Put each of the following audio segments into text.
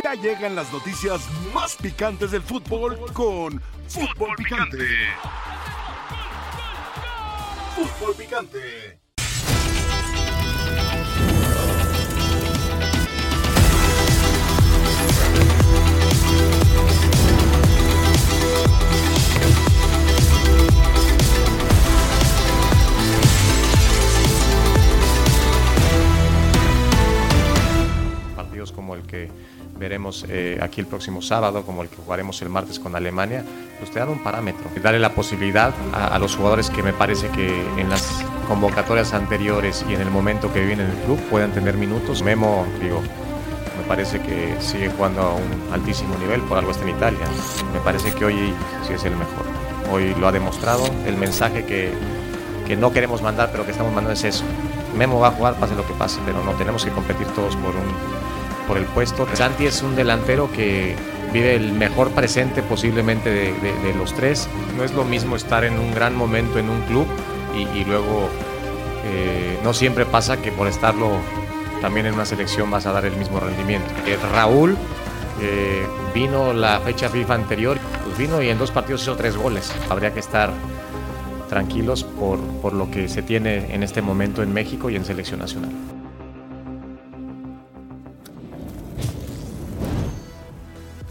Ya llegan las noticias más picantes del fútbol con Fútbol Picante. Fútbol Picante. partidos como el que veremos eh, aquí el próximo sábado, como el que jugaremos el martes con Alemania, pues te dan un parámetro. Darle la posibilidad a, los jugadores que me parece que en las convocatorias anteriores y en el momento que viven en el club puedan tener minutos. Memo, digo, me parece que sigue jugando a un altísimo nivel, por algo está en Italia. Me parece que hoy sí es el mejor. Hoy lo ha demostrado. El mensaje que, que no queremos mandar, pero que estamos mandando es eso. Memo va a jugar, pase lo que pase, pero no tenemos que competir todos por, un, por el puesto. Santi es un delantero que vive el mejor presente posiblemente de, los tres. No es lo mismo estar en un gran momento en un club y, y luego eh, no siempre pasa que por estarlo también en una selección vas a dar el mismo rendimiento. Eh, Raúl eh, vino la fecha FIFA anterior, pues vino y en dos partidos hizo tres goles. Habría que estar tranquilos por, por lo que se tiene en este momento en México y en selección nacional.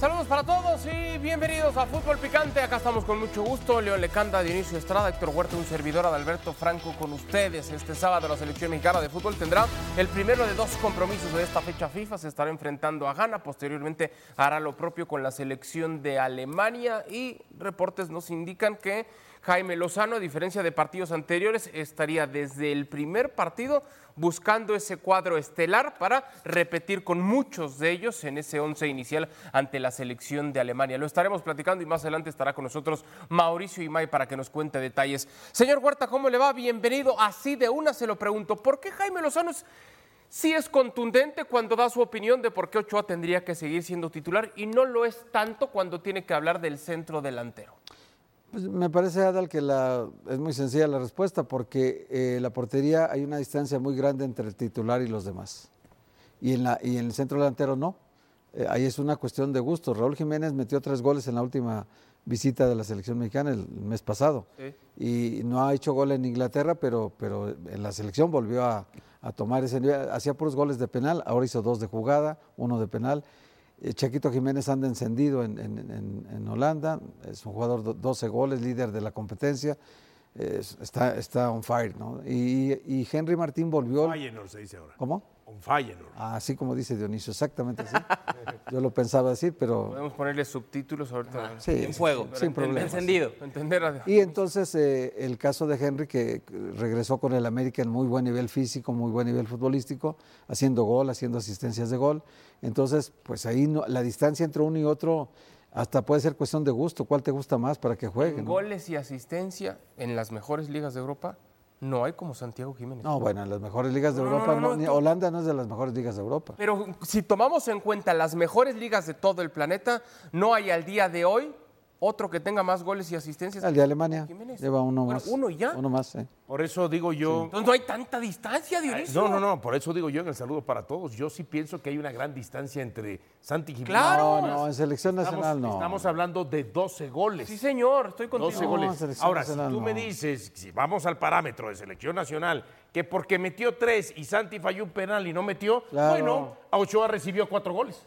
Saludos para todos y bienvenidos a Fútbol Picante. Acá estamos con mucho gusto. León Lecanda, Dionisio Estrada, Héctor Huerta, un servidor Adalberto Franco con ustedes. Este sábado la selección mexicana de fútbol tendrá el primero de dos compromisos de esta fecha FIFA. Se estará enfrentando a Ghana. Posteriormente hará lo propio con la selección de Alemania y reportes nos indican que Jaime Lozano, a diferencia de partidos anteriores, estaría desde el primer partido buscando ese cuadro estelar para repetir con muchos de ellos en ese once inicial ante la selección de Alemania. Lo estaremos platicando y más adelante estará con nosotros Mauricio Imay para que nos cuente detalles. Señor Huerta, ¿cómo le va? Bienvenido. Así de una se lo pregunto. ¿Por qué Jaime Lozano sí es contundente cuando da su opinión de por qué Ochoa tendría que seguir siendo titular y no lo es tanto cuando tiene que hablar del centro delantero? Pues me parece, Adal, que la, es muy sencilla la respuesta, porque eh, la portería hay una distancia muy grande entre el titular y los demás. Y en, la, y en el centro delantero no. Eh, ahí es una cuestión de gusto. Raúl Jiménez metió tres goles en la última visita de la selección mexicana el, mes pasado. Sí. Y no ha hecho gol en Inglaterra, pero, pero en la selección volvió a, a tomar ese nivel. Hacía puros goles de penal, ahora hizo dos de jugada, uno de penal. Eh, Chaquito Jiménez anda encendido en, en- en- en Holanda, es un jugador de 12 goles, líder de la competencia, es- está, está on fire, ¿no? Y, y Henry Martín volvió... Feyenoord se dice ahora. ¿Cómo? Un Feyenoord. Así como dice Dionisio, exactamente así. Yo lo pensaba decir, pero... Podemos ponerle subtítulos ahorita. Sí, En fuego, sin, sin problema. encendido. Entender a- Y entonces eh, el caso de Henry, que regresó con el América en muy buen nivel físico, muy buen nivel futbolístico, haciendo gol, haciendo asistencias de gol. Entonces, pues ahí no- la distancia entre uno y otro hasta puede ser cuestión de gusto. ¿Cuál te gusta más para que juegue? En no? goles y asistencia en las mejores ligas de Europa no hay como Santiago Jiménez. No, bueno, en las mejores ligas de No, Europa, no, Holanda no es de las mejores ligas de Europa. Pero si tomamos en cuenta las mejores ligas de todo el planeta, no hay al día de hoy otro que tenga más goles y asistencias. El de Alemania Jiménez. lleva uno Bueno, más. uno y ya. Uno más, sí. Por eso digo yo. Entonces no hay tanta distancia, Dionisio. No, no, no, por eso digo yo en el saludo para todos. Yo sí pienso que hay una gran distancia entre Santi Jiménez. Claro. No, no, en selección Estamos, nacional no. estamos hablando de 12 goles. Sí, señor, estoy contigo. 12 No, goles. Ahora, si tú me dices, si vamos al parámetro de selección nacional, que porque metió tres y Santi falló un penal y no metió, Claro. bueno, a Ochoa recibió cuatro goles.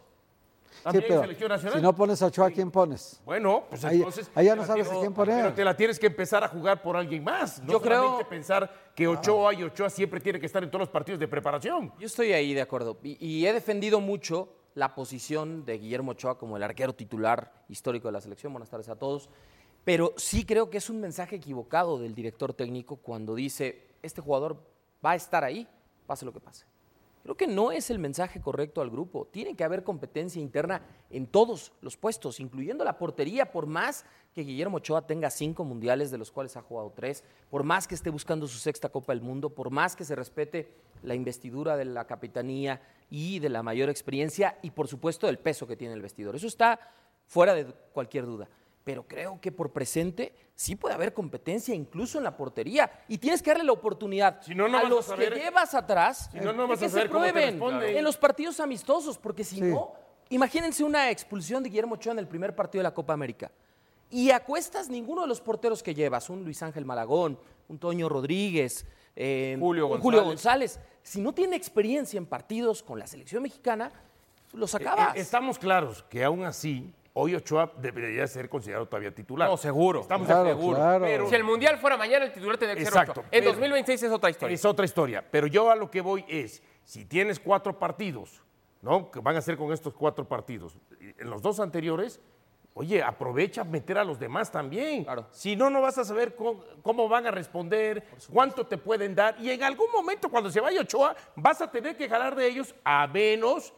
Sí, También en pero selección nacional. si no pones a Ochoa, ¿quién pones? Bueno, pues Ahí- entonces. ahí ya te no la sabes tienes- a quién poner. Pero te la tienes que empezar a jugar por alguien más. No Yo creo- solamente pensar que Ochoa y Ochoa siempre tiene que estar en todos los partidos de preparación. Yo estoy ahí de acuerdo. Y, y he defendido mucho la posición de Guillermo Ochoa como el arquero titular histórico de la selección. Buenas tardes a todos. Pero sí creo que es un mensaje equivocado del director técnico cuando dice, este jugador va a estar ahí, pase lo que pase. Creo que no es el mensaje correcto al grupo. Tiene que haber competencia interna en todos los puestos, incluyendo la portería, por más que Guillermo Ochoa tenga cinco mundiales, de los cuales ha jugado tres, por más que esté buscando su sexta Copa del Mundo, por más que se respete la investidura de la capitanía y de la mayor experiencia y, por supuesto, del peso que tiene el vestidor. Eso está fuera de cualquier duda. Pero creo que por presente sí puede haber competencia, incluso en la portería. Y tienes que darle la oportunidad Si no, no a a los saber- que llevas atrás Si no, no de vas que a saber se cómo te prueben en los partidos amistosos, porque si Sí. no, Imagínense una expulsión de Guillermo Ochoa en el primer partido de la Copa América. Y acuestas ninguno de los porteros que llevas, un Luis Ángel Malagón, un Toño Rodríguez, eh, Julio un Julio González. González. Si no tiene experiencia en partidos con la selección mexicana, los Eh, eh, estamos claros que aún así, hoy Ochoa debería ser considerado todavía titular. No, seguro. Estamos Claro, seguros. claro. Pero Si el Mundial fuera mañana, el titular tendría que ser Exacto, Ochoa. En pero- 2026 es otra historia. es otra historia. Pero yo a lo que voy es, si tienes cuatro partidos, ¿no? Que van a ser con estos cuatro partidos. En los dos anteriores, oye, aprovecha meter a los demás también. Claro. Si no, no vas a saber cómo, cómo van a responder, cuánto te pueden dar. Y en algún momento, cuando se vaya Ochoa, vas a tener que jalar de ellos a menos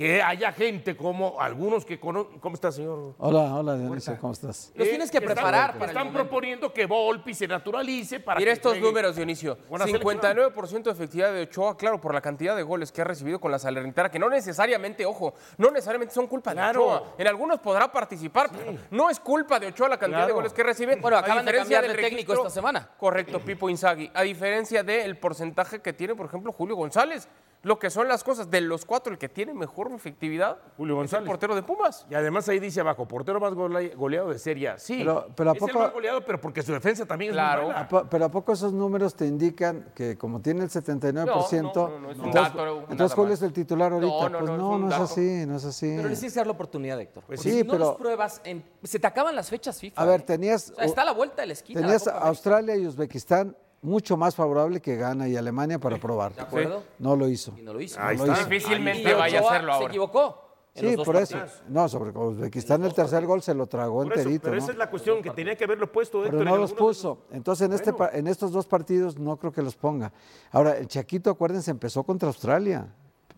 que haya gente como algunos que conocen. ¿Cómo está, señor? Hola, hola, Dionisio, ¿cómo estás? Los tienes que están- preparar que para Están proponiendo que Volpi se naturalice para Mira que estos números, Dionisio. Buena selección. 59% de efectividad de Ochoa, claro, por la cantidad de goles que ha recibido con la Salernitana, que no necesariamente, ojo, no necesariamente son culpa Claro. de Ochoa. En algunos podrá participar, pero no es culpa de Ochoa la cantidad de goles que recibe. Bueno, A acaban de diferencia cambiar de del técnico registro- esta semana. Correcto, Pipo Inzaghi. A diferencia del porcentaje que tiene, por ejemplo, Julio González. Lo que son las cosas, de los cuatro, el que tiene mejor efectividad Julio es el González. portero de Pumas. Y además ahí dice abajo, portero más gole- goleado de Serie A. Sí, Pero- pero ¿a es poco- el más goleado, pero porque su defensa también Claro. es muy ¿A mala. po- Pero ¿a poco esos números te indican que como tiene el 79%, No, no, no, no, es un entonces, dato, entonces Julio es el titular ahorita? No, no, pues no, no, es no es así, no es así. Pero que dar la oportunidad, Héctor. Pues sí, si no pero- los pruebas, en- se te acaban las fechas FIFA. A ver, ¿eh? tenías, O sea, está a la vuelta de la esquina. tenías. Australia y Uzbekistán mucho más favorable que Ghana y Alemania para probar. ¿De acuerdo? No lo hizo. Y no lo hizo. Ahí No lo está. hizo. Difícilmente vaya a hacerlo Se ahora. equivocó. en los Sí, por eso. No, sobre Uzbekistán el tercer gol se lo tragó Por eso, enterito. pero ¿no? esa es la cuestión, que tenía que haberlo puesto Héctor, Pero no los puso. Entonces, en, este, pa- en estos dos partidos no creo que los ponga. Ahora, el Chaquito, acuérdense, empezó contra Australia.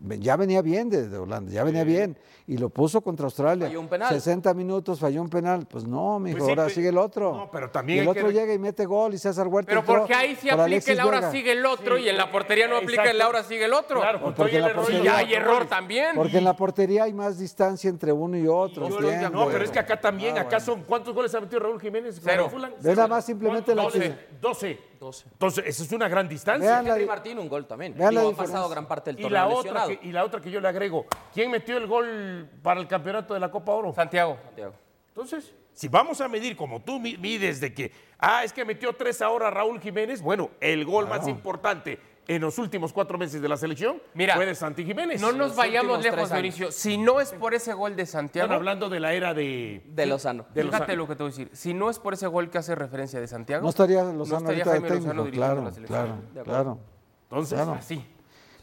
Ya venía bien de, de Holanda, ya venía bien. Y lo puso contra Australia. Falló un penal. 60 minutos, falló un penal. Pues no, mijo, Pues sí, ahora pe- sigue el otro. no, pero también Y el otro que- llega y mete gol y César Huerta. Pero entró porque ahí sí aplica Alexis el ahora Vega. sigue el otro y en la portería no aplica el ahora sigue el otro. Claro, Porque porque el la error portería- ya hay error también. Porque en la portería hay más distancia entre uno y otro. No, pero es que acá Ah, también, acá son, ¿cuántos goles ha metido Raúl Jiménez? Cero. Ve nada más simplemente la 12. 12. Entonces, esa es una gran distancia. Henry Martín un gol también. Vean la Digo, ha pasado gran parte del Y torneo la, otra que, y la otra que yo le agrego, ¿quién metió el gol para el campeonato de la Copa Oro? Santiago. Santiago. Entonces, si vamos a medir como tú mi- mides de que, ah, es que metió tres ahora Raúl Jiménez, bueno, el gol más importante en los últimos cuatro meses de la selección Mira, fue de Santi Jiménez. No nos vayamos lejos. Dionisio. Si no es por ese gol de Santiago, Están hablando de la era de... De Lozano. de fíjate Lozano. lo que te voy a decir. Si no es por ese gol que hace referencia de Santiago, No estaría Lozano no estaría Jaime Lozano dirigiendo Claro, la selección. claro, De acuerdo. claro. Entonces, Claro. así.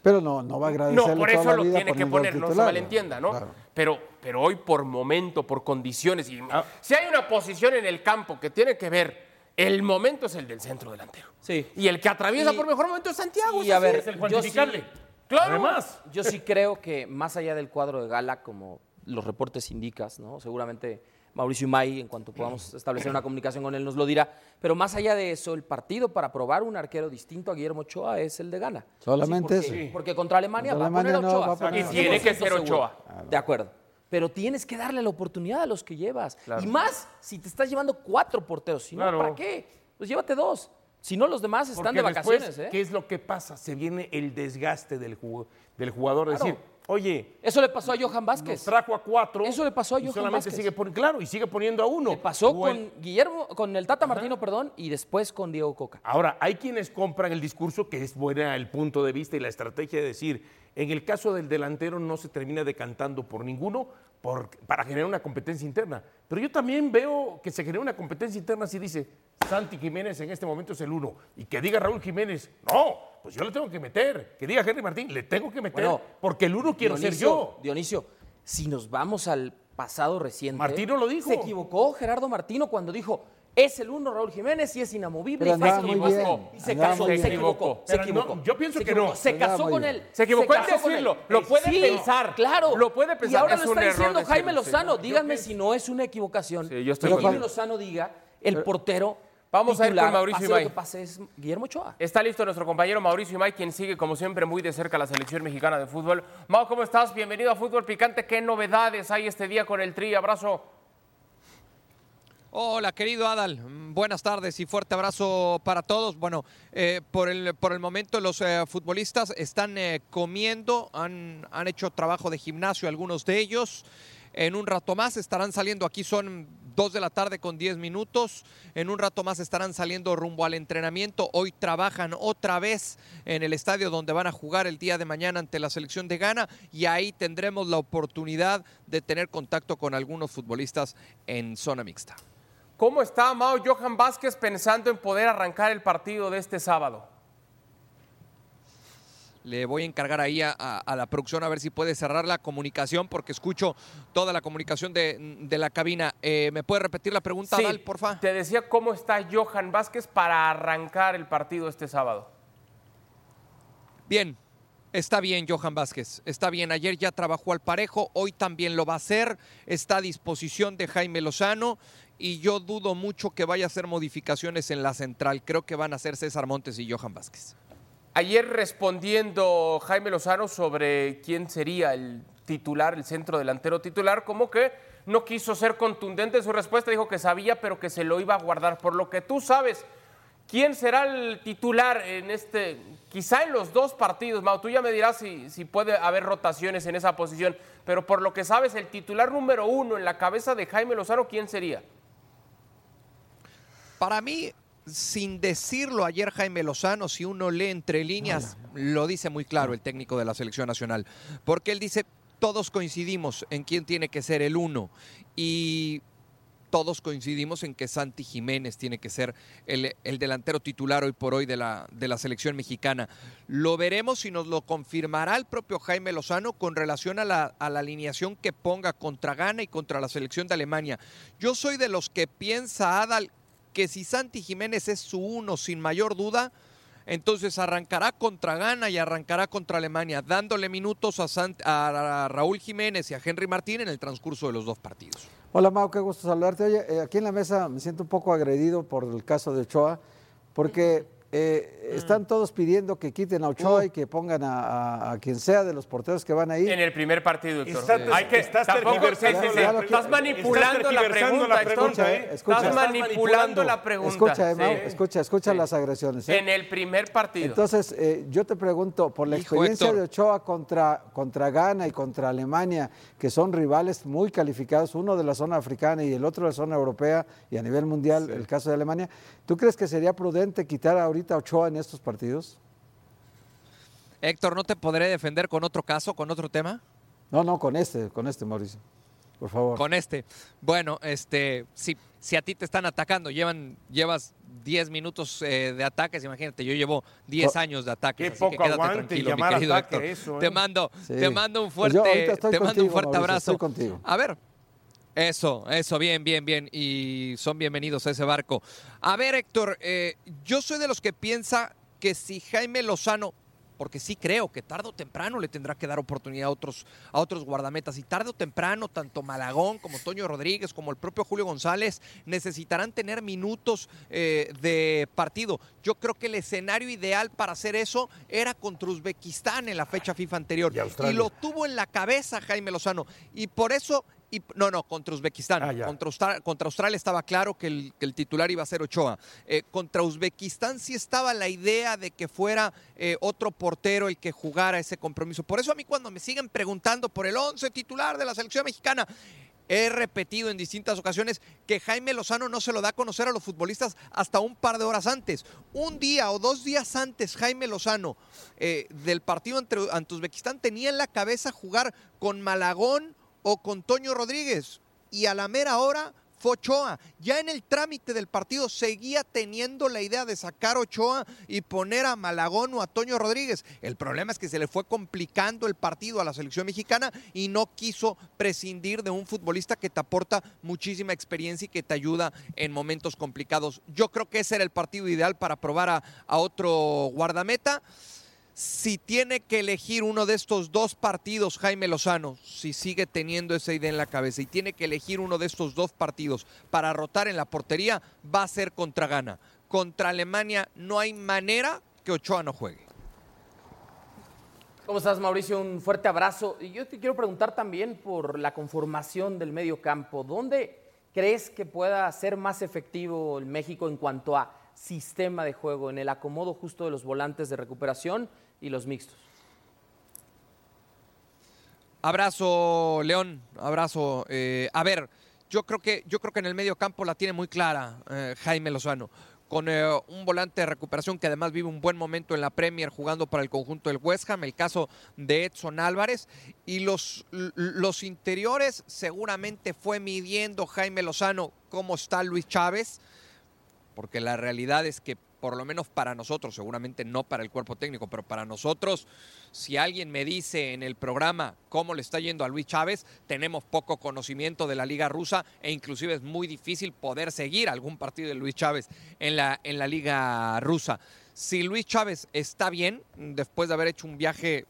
Pero no, no va a agradecerle No, por toda eso lo tiene que poner, no se malentienda, ¿no? Claro. Pero, pero hoy por momento, por condiciones, y Ah. si hay una posición en el campo que tiene que ver, el momento es el del centro delantero. Sí. Y el que atraviesa Y- por mejor momento es Santiago. y es a ver, es el yo cuantificable. sí- Claro. Además, Yo sí creo que más allá del cuadro de gala, como los reportes indicas, ¿no? Seguramente Mauricio Imay, en cuanto podamos establecer una comunicación con él, nos lo dirá. Pero más allá de eso, el partido para probar un arquero distinto a Guillermo Ochoa es el de Gana. Solamente Sí, porque, eso. Porque contra Alemania Contra va a poner a Alemania no, Ochoa. va a poner a Ochoa. Y tiene que ser 100% seguro. Ochoa. De acuerdo. Pero tienes que darle la oportunidad a los que llevas. Y más si te estás llevando cuatro porteros. Si no. ¿para qué? Pues llévate dos. Si no, los demás están porque de vacaciones. después, ¿eh? ¿qué es lo que pasa? Se viene el desgaste del, jugo- del jugador. Es Claro. decir, oye, Eso le pasó a Johan Vázquez. trajo a cuatro. Eso le pasó a Johan solamente Vázquez. sigue poniendo, claro, y sigue poniendo a uno. Le pasó con Guillermo, con el Tata Martino, perdón, y después con Diego Coca. Ahora, hay quienes compran el discurso que es buena el punto de vista y la estrategia de decir, en el caso del delantero no se termina decantando por ninguno por- para generar una competencia interna. Pero yo también veo que se genera una competencia interna si dice, Santi Jiménez en este momento es el uno, y que diga Raúl Jiménez, no, pues yo le tengo que meter, que diga Henry Martín, le tengo que meter, Bueno, porque el uno quiero ser Dionisio, yo. Dionisio, si nos vamos al pasado reciente. Martino lo dijo. Se equivocó Gerardo Martino cuando dijo. Es el uno Raúl Jiménez y es inamovible. Pero y andaba muy bien, Y se andaba casó, muy se equivocó. Se Pero no, equivocó. yo pienso Se que no. Se casó con él. Se equivocó en decirlo, lo puede Sí, pensar, Claro. lo puede pensar, Y ahora es lo está diciendo Jaime sí. Lozano. Díganme si no es una equivocación. Sí, yo estoy Que con Jaime. Lozano diga, el portero. Vamos a ir con Mauricio Imay. Lo que pase es Guillermo Ochoa. Está listo nuestro compañero Mauricio Imay, quien sigue como siempre muy de cerca la selección mexicana de fútbol. Mau, ¿cómo estás? Bienvenido a Fútbol Picante. ¿Qué novedades hay este día con el Tri? Abrazo. Hola, querido Adal. Buenas tardes y fuerte abrazo para todos. Bueno, eh, por, el, por el momento los eh, futbolistas están eh, comiendo, han, han hecho trabajo de gimnasio algunos de ellos. En un rato más estarán saliendo, aquí son 2 de la tarde con 10 minutos, en un rato más estarán saliendo rumbo al entrenamiento. Hoy trabajan otra vez en el estadio donde van a jugar el día de mañana ante la selección de Ghana y ahí tendremos la oportunidad de tener contacto con algunos futbolistas en zona mixta. ¿Cómo está Mao Johan Vázquez pensando en poder arrancar el partido de este sábado? Le voy a encargar ahí a, a- a la producción a ver si puede cerrar la comunicación porque escucho toda la comunicación de, de la cabina. Eh, ¿Me puede repetir la pregunta, Sí, Dal, porfa? Te decía cómo está Johan Vázquez para arrancar el partido este sábado. Bien, está bien Johan Vázquez, está bien. Ayer ya trabajó al parejo, hoy también lo va a hacer, está a disposición de Jaime Lozano y yo dudo mucho que vaya a hacer modificaciones en la central. Creo que van a ser César Montes y Johan Vázquez. Ayer respondiendo Jaime Lozano sobre quién sería el titular, el centro delantero titular, como que no quiso ser contundente en su respuesta, dijo que sabía, pero que se lo iba a guardar. Por lo que tú sabes, ¿quién será el titular en este, quizá en los dos partidos? Mau, tú ya me dirás si, si puede haber rotaciones en esa posición, pero por lo que sabes, el titular número uno en la cabeza de Jaime Lozano, ¿quién sería? Para mí, sin decirlo ayer Jaime Lozano, si uno lee entre líneas, lo dice muy claro el técnico de la selección nacional, porque él dice, todos coincidimos en quién tiene que ser el uno y todos coincidimos en que Santi Jiménez tiene que ser el, el delantero titular hoy por hoy de la, de la selección mexicana. Lo veremos y nos lo confirmará el propio Jaime Lozano con relación a la, a la alineación que ponga contra Ghana y contra la selección de Alemania. Yo soy de los que piensa, Adal, que si Santi Jiménez es su uno sin mayor duda, entonces arrancará contra Ghana y arrancará contra Alemania, dándole minutos a, Raúl Jiménez y a Henry Martín en el transcurso de los dos partidos. Hola Mau, qué gusto saludarte. Oye, eh, aquí en la mesa me siento un poco agredido por el caso de Ochoa, porque eh, están todos pidiendo que quiten a Ochoa y que pongan a, a- a quien sea de los porteros que van ahí. En el primer partido, Héctor. Está- Hay que, estás tampoco, sí, tergiversando sí, sí. la- Estás manipulando la Estás pregunta, la pregunta, ¿eh? Escucha. Estás manipulando la pregunta. Escucha, eh, Mau, Sí. escucha, escucha Sí. las agresiones. ¿eh? En el primer partido. Entonces, eh, yo te pregunto, por la Hijo, experiencia Héctor. de Ochoa contra, contra Ghana y contra Alemania, que son rivales muy calificados, uno de la zona africana y el otro de la zona europea y a nivel mundial, el caso de Alemania, ¿tú crees que sería prudente quitar ahorita a Ochoa en estos partidos? Héctor, ¿no te podré defender con otro caso, con otro tema? No, no, con este, con este, Mauricio. Por favor. Con este. Bueno, este, si, si a ti te están atacando, llevan, llevas 10 minutos eh, de ataques, imagínate, yo llevo 10 Co- años de ataques. Qué así poco que quédate aguante tranquilo, mi llamar querido ataque Héctor. eso, ¿eh? Te mando, Sí. te mando un Pues fuerte, ahorita te mando un fuerte Mauricio, abrazo. estoy contigo. A ver. Eso, eso, bien, bien, bien. Y son bienvenidos a ese barco. A ver, Héctor, eh, yo soy de los que piensa que si Jaime Lozano, porque sí creo que tarde o temprano le tendrá que dar oportunidad a otros, a otros guardametas, y tarde o temprano, tanto Malagón como Toño Rodríguez, como el propio Julio González, necesitarán tener minutos eh, de partido. Yo creo que el escenario ideal para hacer eso era contra Uzbekistán en la fecha FIFA anterior. Y lo tuvo en la cabeza Jaime Lozano. Y por eso, y, no, no, contra Uzbekistán. Ah, contra, Austra- contra Australia estaba claro que el, que el titular iba a ser Ochoa. Eh, contra Uzbekistán sí estaba la idea de que fuera eh, otro portero el que jugara ese compromiso. Por eso a mí cuando me siguen preguntando por el 11 titular de la selección mexicana, He repetido en distintas ocasiones que Jaime Lozano no se lo da a conocer a los futbolistas hasta un par de horas antes. Un día o dos días antes, Jaime Lozano eh, del partido ante, ante Uzbekistán tenía en la cabeza jugar con Malagón o con Toño Rodríguez. Y a la mera hora fue Ochoa. Ya en el trámite del partido seguía teniendo la idea de sacar Ochoa y poner a Malagón o a Toño Rodríguez. El problema es que se le fue complicando el partido a la selección mexicana y no quiso prescindir de un futbolista que te aporta muchísima experiencia y que te ayuda en momentos complicados. Yo creo que ese era el partido ideal para probar a, a otro guardameta. Si tiene que elegir uno de estos dos partidos, Jaime Lozano, si sigue teniendo esa idea en la cabeza y tiene que elegir uno de estos dos partidos para rotar en la portería, va a ser contra Ghana. Contra Alemania no hay manera que Ochoa no juegue. ¿Cómo estás, Mauricio? Un fuerte abrazo. Y yo te quiero preguntar también por la conformación del medio campo. ¿Dónde ¿Crees que pueda ser más efectivo el México en cuanto a sistema de juego, en el acomodo justo de los volantes de recuperación y los mixtos? Abrazo, León, abrazo. Eh, a ver, yo creo que yo creo que en el medio campo la tiene muy clara eh, Jaime Lozano con eh, un volante de recuperación que además vive un buen momento en la Premier jugando para el conjunto del West Ham, el caso de Edson Álvarez. Y los, los interiores seguramente fue midiendo Jaime Lozano cómo está Luis Chávez, porque la realidad es que por lo menos para nosotros, seguramente no para el cuerpo técnico, pero para nosotros, si alguien me dice en el programa cómo le está yendo a Luis Chávez, tenemos poco conocimiento de la liga rusa e inclusive es muy difícil poder seguir algún partido de Luis Chávez en la, en la liga rusa. Si Luis Chávez está bien, después de haber hecho un viaje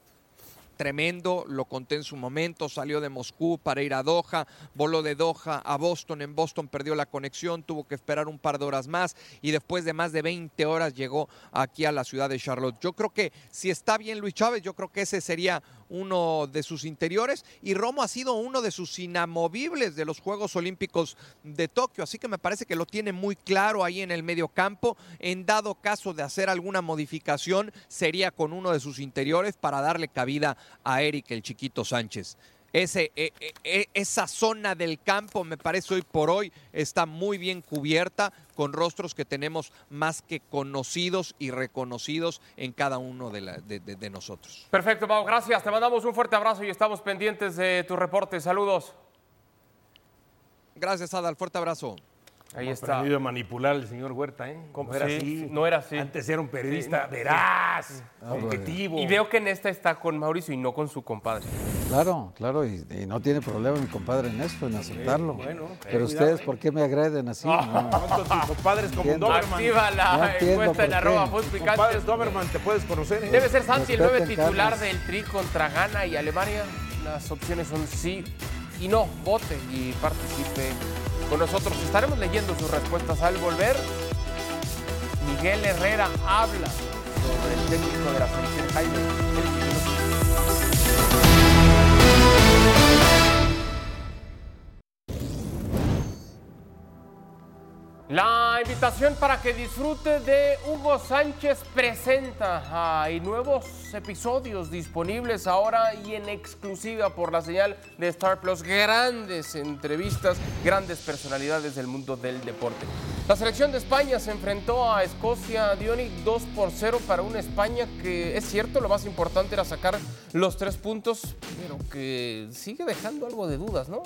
tremendo, lo conté en su momento, salió de Moscú para ir a Doha, voló de Doha a Boston, en Boston perdió la conexión, tuvo que esperar un par de horas más y después de más de 20 horas llegó aquí a la ciudad de Charlotte. Yo creo que si está bien Luis Chávez, yo creo que ese sería uno de sus interiores y Romo ha sido uno de sus inamovibles de los Juegos Olímpicos de Tokio, así que me parece que lo tiene muy claro ahí en el medio campo. En dado caso de hacer alguna modificación, sería con uno de sus interiores para darle cabida a Eric el chiquito Sánchez. Ese, e, e, esa zona del campo, me parece hoy por hoy, está muy bien cubierta con rostros que tenemos más que conocidos y reconocidos en cada uno de, la, de, de, de nosotros. Perfecto, Pau, gracias. Te mandamos un fuerte abrazo y estamos pendientes de tu reporte. Saludos. Gracias, Adal. Fuerte abrazo. Ahí Hemos está. aprendido a manipular al señor Huerta, ¿eh? No era, sí, así. no era así. Antes era un periodista sí, veraz, sí. objetivo. Y veo que en esta está con Mauricio y no con su compadre. Claro, claro, y, y no tiene problema mi compadre en esto, en aceptarlo. bueno, pero ustedes, ¿por qué me agreden así? No, no. no. compadres como Doberman. Activa la encuesta en arroba. Compadres Doberman, te puedes conocer. ¿eh? Debe ser Santi el nueve titular Carlos. del Tri contra Ghana y Alemania. Las opciones son sí y no. Vote y participe con nosotros. Estaremos leyendo sus respuestas al volver. Miguel Herrera habla sobre el técnico de la selección Jaime. La invitación para que disfrute de Hugo Sánchez presenta. Hay nuevos episodios disponibles ahora y en exclusiva por la señal de Star Plus. Grandes entrevistas, grandes personalidades del mundo del deporte. La selección de España se enfrentó a Escocia, Diony, 2 por 0 para una España que es cierto, lo más importante era sacar los tres puntos, pero que sigue dejando algo de dudas, ¿no?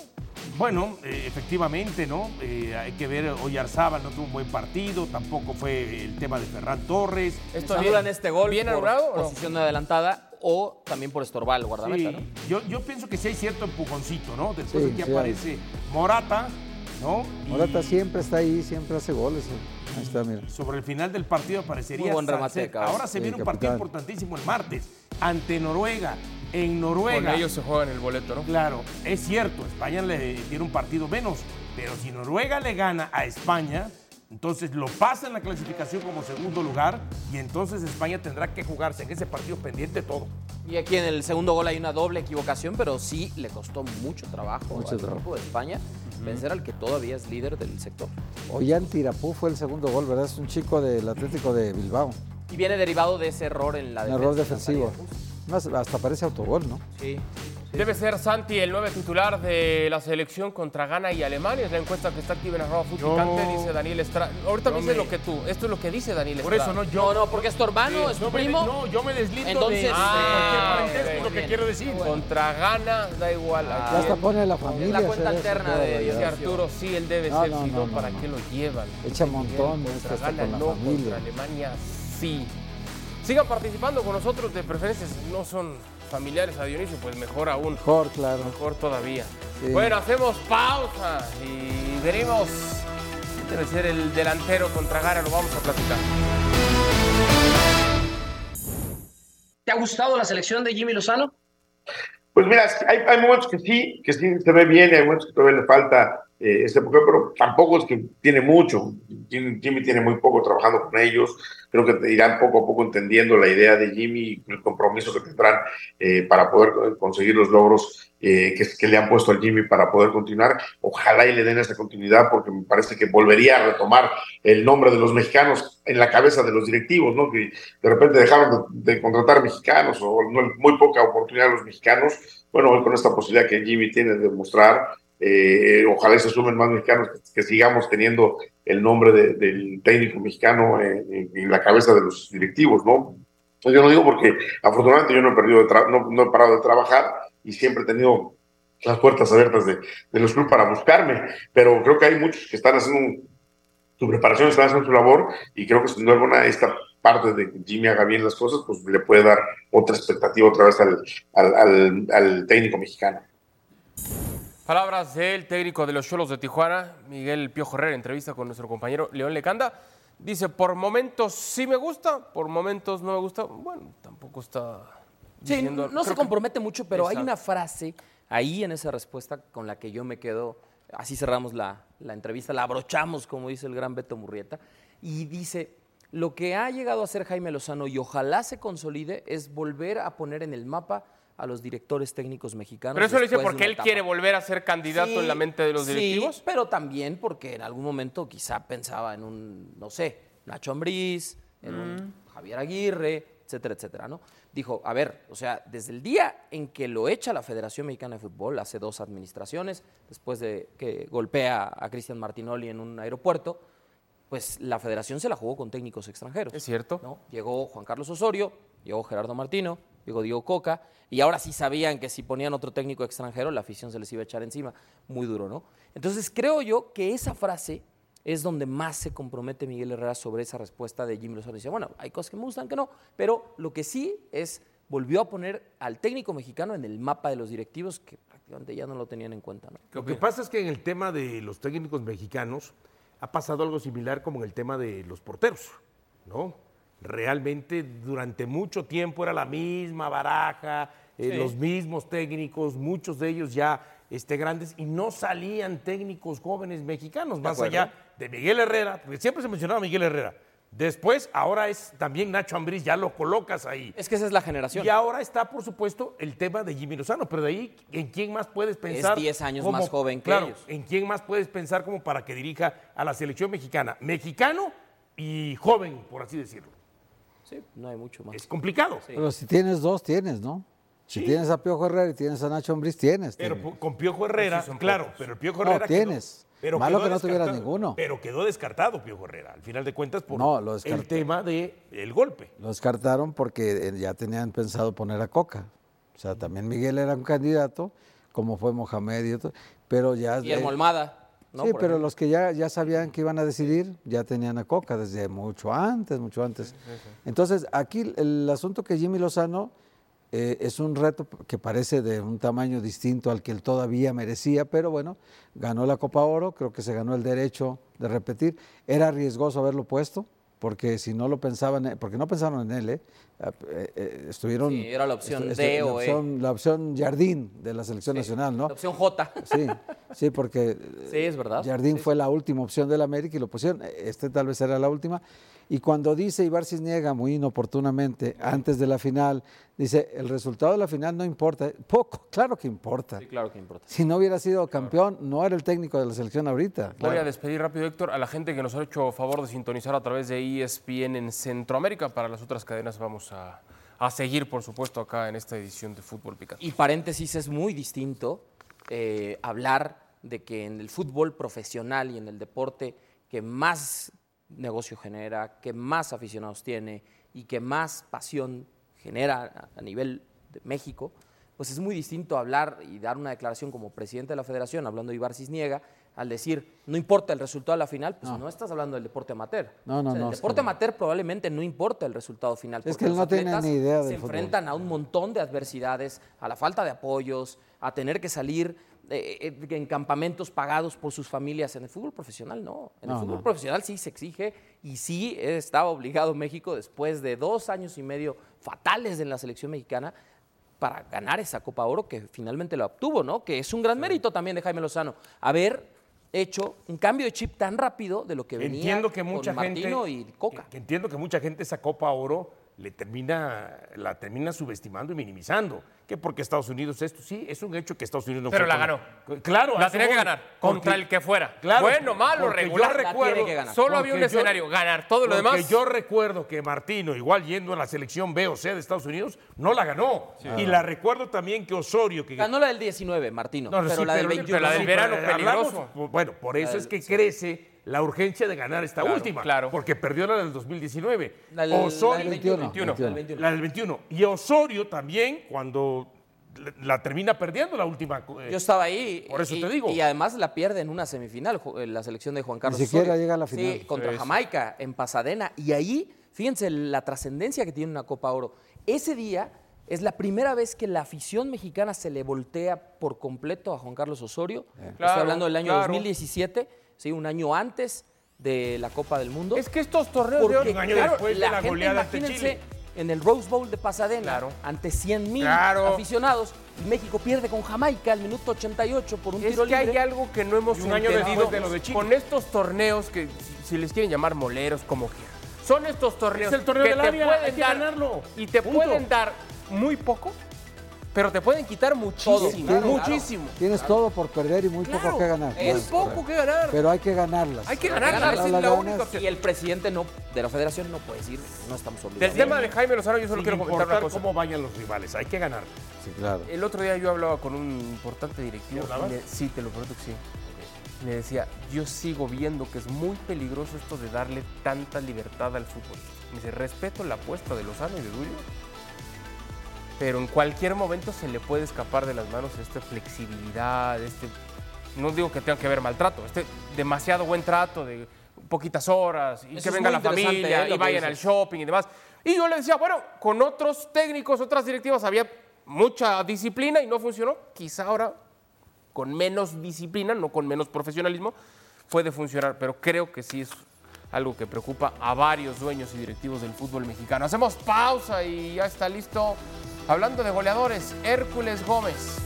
Bueno, eh, efectivamente, ¿no? Eh, hay que ver, hoy Arzaba no tuvo un buen partido, tampoco fue el tema de Ferran Torres. Esto en este gol bien por anulado, posición no? adelantada o también por estorbar el guardameta, sí. ¿no? Yo, yo pienso que sí hay cierto empujoncito, ¿no? Después sí, de que sí aparece hay. Morata, ¿no? Morata y... siempre está ahí, siempre hace goles. Ahí está, mira. Sobre el final del partido aparecería. Muy buen remate, Ahora se viene un partido importantísimo el martes ante Noruega en Noruega. Con ellos se juegan el boleto, ¿no? Claro, es cierto, España le tiene un partido menos, pero si Noruega le gana a España, entonces lo pasa en la clasificación como segundo lugar y entonces España tendrá que jugarse en ese partido pendiente todo. Y aquí en el segundo gol hay una doble equivocación, pero sí le costó mucho trabajo Mucho al trabajo. equipo de España vencer al que todavía es líder del sector. Ollán Tirapú fue el segundo gol, ¿verdad? Es un chico del Atlético de Bilbao. Y viene derivado de ese error en la Un error defensivo. Más, hasta parece autogol, ¿no? Sí. Debe ser Santi el nueve titular de la selección contra Ghana y Alemania. Es la encuesta que está activa en arroba Futicante, dice Daniel Estrada. Ahorita me dices lo que tú. Esto es lo que dice Daniel Por Estrada. eso no yo. No, no, porque es tu hermano, es tu no me- primo. no, yo me deslindo Entonces, de, de ah, cualquier parentesco, ok, lo que quiero decir. Contra Ghana, da igual. Ah, Ya hasta pone la familia. La cuenta alterna de. Dice Arturo, sí, él debe No, ser. no, si no, ¿para no. qué lo llevan? Echa montón, Contra Ghana no, familia. contra Alemania sí. Sigan participando con nosotros de preferencias. No son familiares a Dionisio, pues mejor aún. Mejor, claro. Mejor todavía. Sí. Bueno, hacemos pausa y veremos quién debe ser el delantero contra Gara. Lo vamos a platicar. ¿Te ha gustado la selección de Jimmy Lozano? Pues mira, hay, hay momentos que sí, que sí se ve bien y hay momentos que todavía le falta eh, esta época, pero tampoco es que tiene mucho. Jimmy, tiene muy poco trabajando con ellos. Creo que irán poco a poco entendiendo la idea de Jimmy y el compromiso que tendrán eh, para poder conseguir los logros eh, que, le han puesto al Jimmy para poder continuar. Ojalá y le den esa continuidad porque me parece que volvería a retomar el nombre de los mexicanos en la cabeza de los directivos, ¿no? Que de repente dejaron de, de contratar mexicanos o no, muy poca oportunidad a los mexicanos. Bueno, hoy con esta posibilidad que Jimmy tiene de mostrar eh, ojalá se sumen más mexicanos, que, sigamos teniendo el nombre de, del técnico mexicano en, en, la cabeza de los directivos, ¿no? Yo lo digo porque afortunadamente yo no he, perdido de no, no, he parado de trabajar y siempre he tenido las puertas abiertas de, los clubes para buscarme, pero creo que hay muchos que están haciendo su preparación, están haciendo su labor y creo que sin duda alguna esta parte de que Jimmy haga bien las cosas, pues le puede dar otra expectativa otra vez al, al, al técnico mexicano. Palabras del técnico de los Cholos de Tijuana, Miguel Piojo Herrera, entrevista con nuestro compañero León Lecanda. Dice, por momentos sí me gusta, por momentos no me gusta. Bueno, tampoco está diciendo... Sí, no se compromete que... mucho, pero Exacto. hay una frase ahí en esa respuesta con la que yo me quedo, así cerramos la, la entrevista, la abrochamos, como dice el gran Beto Murrieta, y dice, lo que ha llegado a ser Jaime Lozano y ojalá se consolide es volver a poner en el mapa a los directores técnicos mexicanos. Pero eso lo dice porque él etapa. quiere volver a ser candidato sí, en la mente de los directivos. Sí, pero también porque en algún momento quizá pensaba en un, no sé, Nacho Ambriz, en mm. un Javier Aguirre, etcétera, etcétera, ¿no? Dijo, a ver, o sea, desde el día en que lo echa la Federación Mexicana de Fútbol, hace dos administraciones, después de que golpea a Cristian Martinoli en un aeropuerto, pues la federación se la jugó con técnicos extranjeros. Es cierto. ¿no? Llegó Juan Carlos Osorio, llegó Gerardo Martino, llegó Diego Coca, y ahora sí sabían que si ponían otro técnico extranjero, la afición se les iba a echar encima. Muy duro, ¿no? Entonces creo yo que esa frase es donde más se compromete Miguel Herrera sobre esa respuesta de Jimmy Lozano. Dice, bueno, hay cosas que me gustan, que no, pero lo que sí es, volvió a poner al técnico mexicano en el mapa de los directivos que prácticamente ya no lo tenían en cuenta. ¿no? Lo que pasa es que en el tema de los técnicos mexicanos ha pasado algo similar como en el tema de los porteros, ¿no? Realmente durante mucho tiempo era la misma baraja, eh, sí. los mismos técnicos, muchos de ellos ya este, grandes, y no salían técnicos jóvenes mexicanos, más allá de Miguel Herrera, porque siempre se mencionaba Miguel Herrera. Después, ahora es también Nacho Ambriz, ya lo colocas ahí. Es que esa es la generación. Y ahora está, por supuesto, el tema de Jimmy Lozano, pero de ahí, ¿en quién más puedes pensar? Es 10 años como, más joven que claro, ellos. ¿En quién más puedes pensar como para que dirija a la selección mexicana? Mexicano y joven, por así decirlo. Sí, no hay mucho más. Es complicado. Sí. Pero si tienes dos, tienes, ¿no? Si sí. tienes a Piojo Herrera y tienes a Nacho Ambriz, tienes. Pero tienes. con Piojo Herrera, sí, claro, pocos. pero el Piojo Herrera no, tienes. Quedó, pero Malo que no tuvieras ninguno. Pero quedó descartado Piojo Herrera, al final de cuentas, por no, lo el tema del de golpe. Lo descartaron porque eh, ya tenían pensado poner a Coca. O sea, también Miguel era un candidato, como fue Mohamed y otro, pero ya... Guillermo eh, Almada. ¿No? Sí, Por pero ejemplo. los que ya, ya sabían que iban a decidir ya tenían a Coca desde mucho antes, mucho antes. Sí, sí, sí. Entonces, aquí el asunto que Jimmy Lozano eh, es un reto que parece de un tamaño distinto al que él todavía merecía, pero bueno, ganó la Copa Oro, creo que se ganó el derecho de repetir. Era riesgoso haberlo puesto, porque si no lo pensaban, porque no pensaron en él, ¿eh? Eh, estuvieron... Sí, era la opción estu, D la o opción, E. La opción Jardín de la selección sí, nacional, ¿no? La opción J. Sí, sí, porque sí, es verdad. Jardín sí, fue la última opción del América y lo pusieron, este tal vez era la última. Y cuando dice Ibar Cisniega, muy inoportunamente, antes de la final, dice, el resultado de la final no importa. Poco, claro que importa. Sí, claro que importa. Si no hubiera sido campeón, no era el técnico de la selección ahorita. Voy claro. a despedir rápido, Héctor, a la gente que nos ha hecho favor de sintonizar a través de ESPN en Centroamérica. Para las otras cadenas vamos a, a seguir, por supuesto, acá en esta edición de Fútbol Picante. Y paréntesis, es muy distinto eh, hablar de que en el fútbol profesional y en el deporte que más negocio genera, que más aficionados tiene y que más pasión genera a nivel de México, pues es muy distinto hablar y dar una declaración como presidente de la federación, hablando de Ibar Cisniega, al decir, no importa el resultado de la final, pues no, no estás hablando del deporte amateur. No, no, o sea, no. El deporte amateur probablemente no importa el resultado final. Es que él no ni idea del Se fútbol. enfrentan a un montón de adversidades, a la falta de apoyos, a tener que salir eh, en campamentos pagados por sus familias. En el fútbol profesional no. En el fútbol no. profesional sí se exige y sí estaba obligado México después de dos años y medio fatales en la selección mexicana para ganar esa Copa Oro que finalmente la obtuvo, ¿no? Que es un gran mérito también de Jaime Lozano. Haber hecho un cambio de chip tan rápido de lo que venía Entiendo que mucha con gente. Martino y Coca. que entiendo que mucha gente esa Copa Oro le termina, la termina subestimando y minimizando. Que porque Estados Unidos esto, sí, es un hecho que Estados Unidos no Pero fue la con- ganó. Claro, La tenía que ganar Porque- contra el que fuera. Claro, bueno, malo, regular. Yo La recuerdo, tiene que ganar. Solo había un yo- escenario, ganar todo lo demás. yo recuerdo que Martino, igual yendo a la selección B o C de Estados Unidos, no la ganó. Y la recuerdo también que Osorio, que Ganó la del 19, Martino, no, no, pero sí, la del pero- 21. pero la del verano hablamos- peligroso. bueno, por eso es que crece la urgencia de ganar esta Claro, última. claro. Porque perdió la del 2019. La del- la del Osorio, 21. 21. La del 21. la del 21. Y Osorio también, cuando la- termina perdiendo la última. eh, Yo estaba ahí. Por eso y, te digo. Y además la pierde en una semifinal, eh, la selección de Juan Carlos. siquiera Osorio. llega a la final. Sí, contra. Jamaica, en Pasadena. Y ahí, fíjense la trascendencia que tiene una Copa Oro. Ese día es la primera vez que la afición mexicana se le voltea por completo a Juan Carlos Osorio. Estoy Claro, hablando del año claro. 2017, ¿sí? un año antes de la Copa del Mundo. Es que estos torneos de Porque, oro- Un año claro, después de la la gente, goleada imagínense, Chile. en el Rose Bowl de Pasadena, Claro. ante 100 mil Claro. aficionados, y México pierde con Jamaica al minuto 88 por un Es tiro que libre. hay algo que no hemos un año de lo de Chile. con estos torneos que si les quieren llamar moleros como quieran. Son estos torneos Es el torneo que del te área, pueden hay que dar ganarlo. y te Punto. pueden dar muy poco, pero te pueden quitar muchísimo, Tienes- muchísimo. Tienes todo por perder y muy Claro, poco que ganar. Es poco que ganar. Pero hay que ganarlas. Hay que Hay que ganarla, ganarla, esa es la la única. Y el presidente no, de la federación no puede decir, no estamos Del obligados. tema de Jaime Lozano yo solo sin quiero comentar una cosa. cómo vayan los rivales, hay que ganar. Sí, claro. El otro día yo hablaba con un importante directivo. Me- sí, te lo prometo que sí. Me decía, yo sigo viendo que es muy peligroso esto de darle tanta libertad al fútbol. Me dice, respeto la apuesta de Lozano y de Durio, pero en cualquier momento se le puede escapar de las manos esta flexibilidad, este, no digo que tenga que haber maltrato, este demasiado buen trato de poquitas horas y Eso que venga la familia ¿eh? y vayan al shopping y demás. Y yo le decía, bueno, con otros técnicos, otras directivas había mucha disciplina y no funcionó. Quizá ahora con menos disciplina, no con menos profesionalismo, puede funcionar, pero creo que sí es algo que preocupa a varios dueños y directivos del fútbol mexicano. Hacemos pausa y ya está listo. Hablando de goleadores, Hércules Gómez.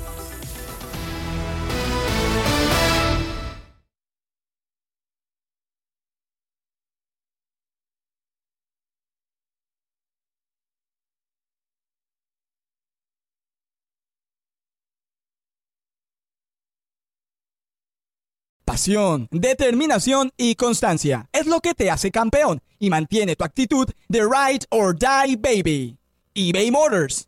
Pasión, determinación y constancia es lo que te hace campeón y mantiene tu actitud de ride or die baby. eBay Motors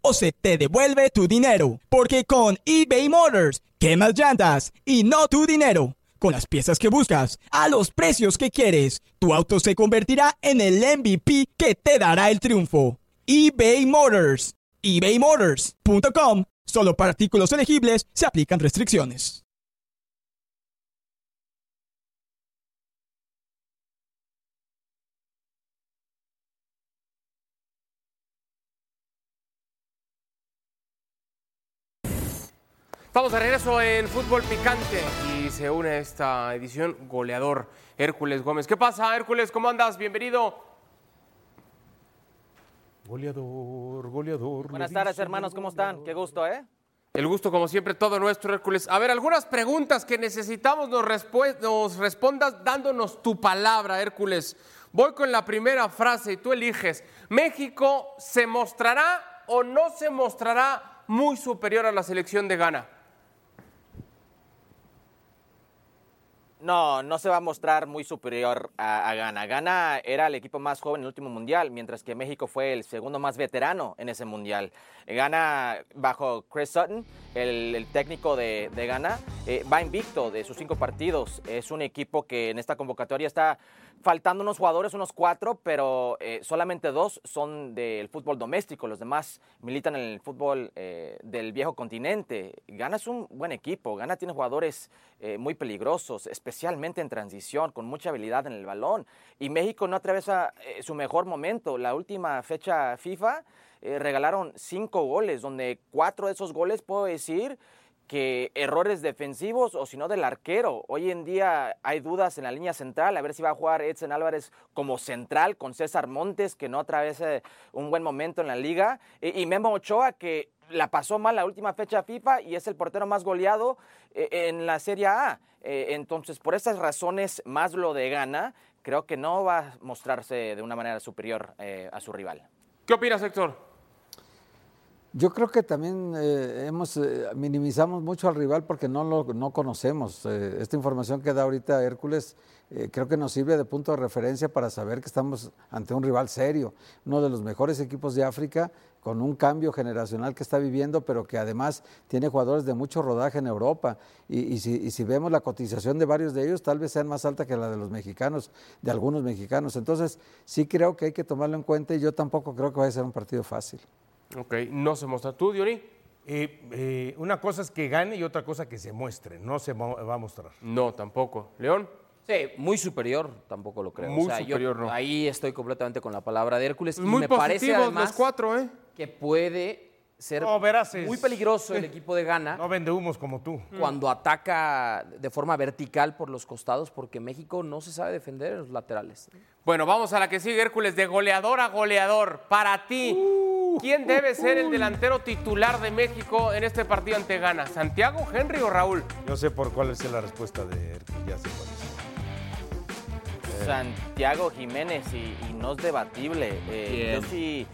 o se te devuelve tu dinero. Porque con eBay Motors, quemas llantas y no tu dinero. Con las piezas que buscas, a los precios que quieres, tu auto se convertirá en el MVP que te dará el triunfo. eBay Motors. ebaymotors.com. Solo para artículos elegibles se aplican restricciones. Estamos de regreso en Fútbol Picante y se une a esta edición goleador Hércules Gómez. ¿Qué pasa, Hércules? ¿Cómo andas? Bienvenido. Goleador, goleador. Buenas tardes, hermanos, ¿cómo están? Qué gusto, ¿eh? El gusto, como siempre, todo nuestro, Hércules. A ver, algunas preguntas que necesitamos nos, nos respondas dándonos tu palabra, Hércules. Voy con la primera frase y tú eliges. ¿México se mostrará o no se mostrará muy superior a la selección de Ghana? No, no se va a mostrar muy superior a, Ghana. Ghana era el equipo más joven en el último mundial, mientras que México fue el segundo más veterano en ese mundial. Ghana, bajo Chris Sutton, el, técnico de, de Ghana, eh, va invicto de sus cinco partidos. Es un equipo que en esta convocatoria está faltando unos jugadores, unos cuatro, pero eh, solamente dos son del fútbol doméstico. Los demás militan en el fútbol eh, del viejo continente. Ghana es un buen equipo. Ghana tiene jugadores eh, muy peligrosos, especialmente en transición, con mucha habilidad en el balón. Y México no atraviesa su mejor momento. La última fecha FIFA regalaron cinco goles, donde cuatro de esos goles puedo decir que errores defensivos o si no del arquero. Hoy en día hay dudas en la línea central, a ver si va a jugar Edson Álvarez como central con César Montes, que no atraviesa un buen momento en la liga, y, Memo Ochoa, que la pasó mal la última fecha FIFA y es el portero más goleado eh, en la Serie A. Eh, entonces, por esas razones, más lo de gana, creo que no va a mostrarse de una manera superior eh, a su rival. ¿Qué opinas, Héctor? Yo creo que también eh, hemos eh, minimizamos mucho al rival porque no lo no conocemos. Eh, esta información que da ahorita Hércules eh, creo que nos sirve de punto de referencia para saber que estamos ante un rival serio, uno de los mejores equipos de África con un cambio generacional que está viviendo, pero que además tiene jugadores de mucho rodaje en Europa. Y, si, y si vemos la cotización de varios de ellos, tal vez sean más alta que la de los mexicanos, de algunos mexicanos. Entonces, sí creo que hay que tomarlo en cuenta y yo tampoco creo que vaya a ser un partido fácil. Ok, no se muestra. ¿Tú, Diony? Eh, eh, una cosa es que gane y otra cosa que se muestre, no se va a mostrar. No, tampoco. ¿León? Sí, muy superior, tampoco lo creo. Muy yo superior, no. Ahí estoy completamente con la palabra de Hércules. y Muy me parece además los cuatro, ¿eh? que puede ser No, muy peligroso el equipo de Ghana No vende humos como tú. cuando ataca de forma vertical por los costados, porque México no se sabe defender en los laterales. Bueno, vamos a la que sigue, Hércules, de goleador a goleador. Para ti, ¿quién debe ser el delantero titular de México en este partido ante Ghana? ¿Santiago, Henry o Raúl? Yo sé por cuál es la respuesta de Hércules, ya sé cuál es. Santiago Jiménez y, y no es debatible. Eh, yo sí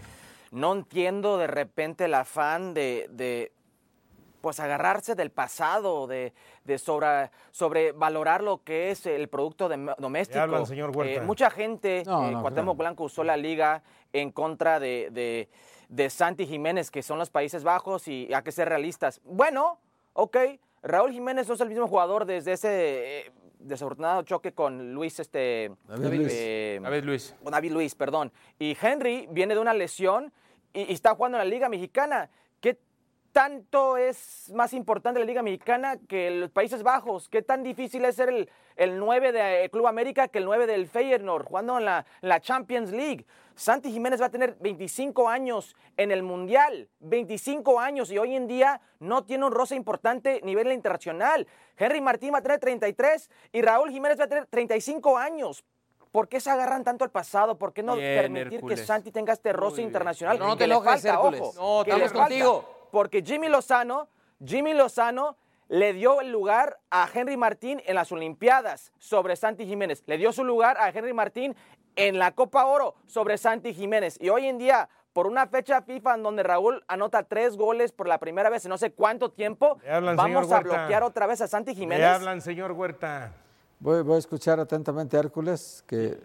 no entiendo de repente el afán de, de, pues agarrarse del pasado, de, de sobre, sobrevalorar lo que es el producto de- doméstico. Hablan, señor Huerta. Eh, mucha gente, No, eh, no, Cuauhtémoc claro. Blanco usó la liga en contra de, de, de Santi Jiménez, que son los Países Bajos, y hay que ser realistas. Bueno, ok, Raúl Jiménez no es el mismo jugador desde ese eh, desafortunado choque con Luis, este, David Luiz. eh, ver, Luis. David Luis, perdón. Y Henry viene de una lesión y, está jugando en la Liga Mexicana. ¿Qué tanto es más importante la Liga Mexicana que los Países Bajos? ¿Qué tan difícil es ser el, el 9 del Club América que el 9 del Feyenoord jugando en la, la Champions League? Santi Jiménez va a tener 25 años en el Mundial, 25 años y hoy en día no tiene un roce importante a nivel internacional. Henry Martín va a tener 33 y Raúl Jiménez va a tener 35 años. ¿Por qué se agarran tanto al pasado? ¿Por qué no Bien, permitir Hércules. que Santi tenga este roce internacional? No, no te le enojes, falta, Hércules. ojo, No, le estamos falta. contigo. Porque Jimmy Lozano, Jimmy Lozano le dio el lugar a Henry Martín en las Olimpiadas sobre Santi Jiménez. Le dio su lugar a Henry Martín en la Copa Oro sobre Santi Jiménez. Y hoy en día, por una fecha FIFA en donde Raúl anota tres goles por la primera vez en no sé cuánto tiempo, Le hablan, vamos a bloquear otra vez a Santi Le Jiménez. hablan, señor Huerta. Voy, voy a escuchar atentamente a Hércules, que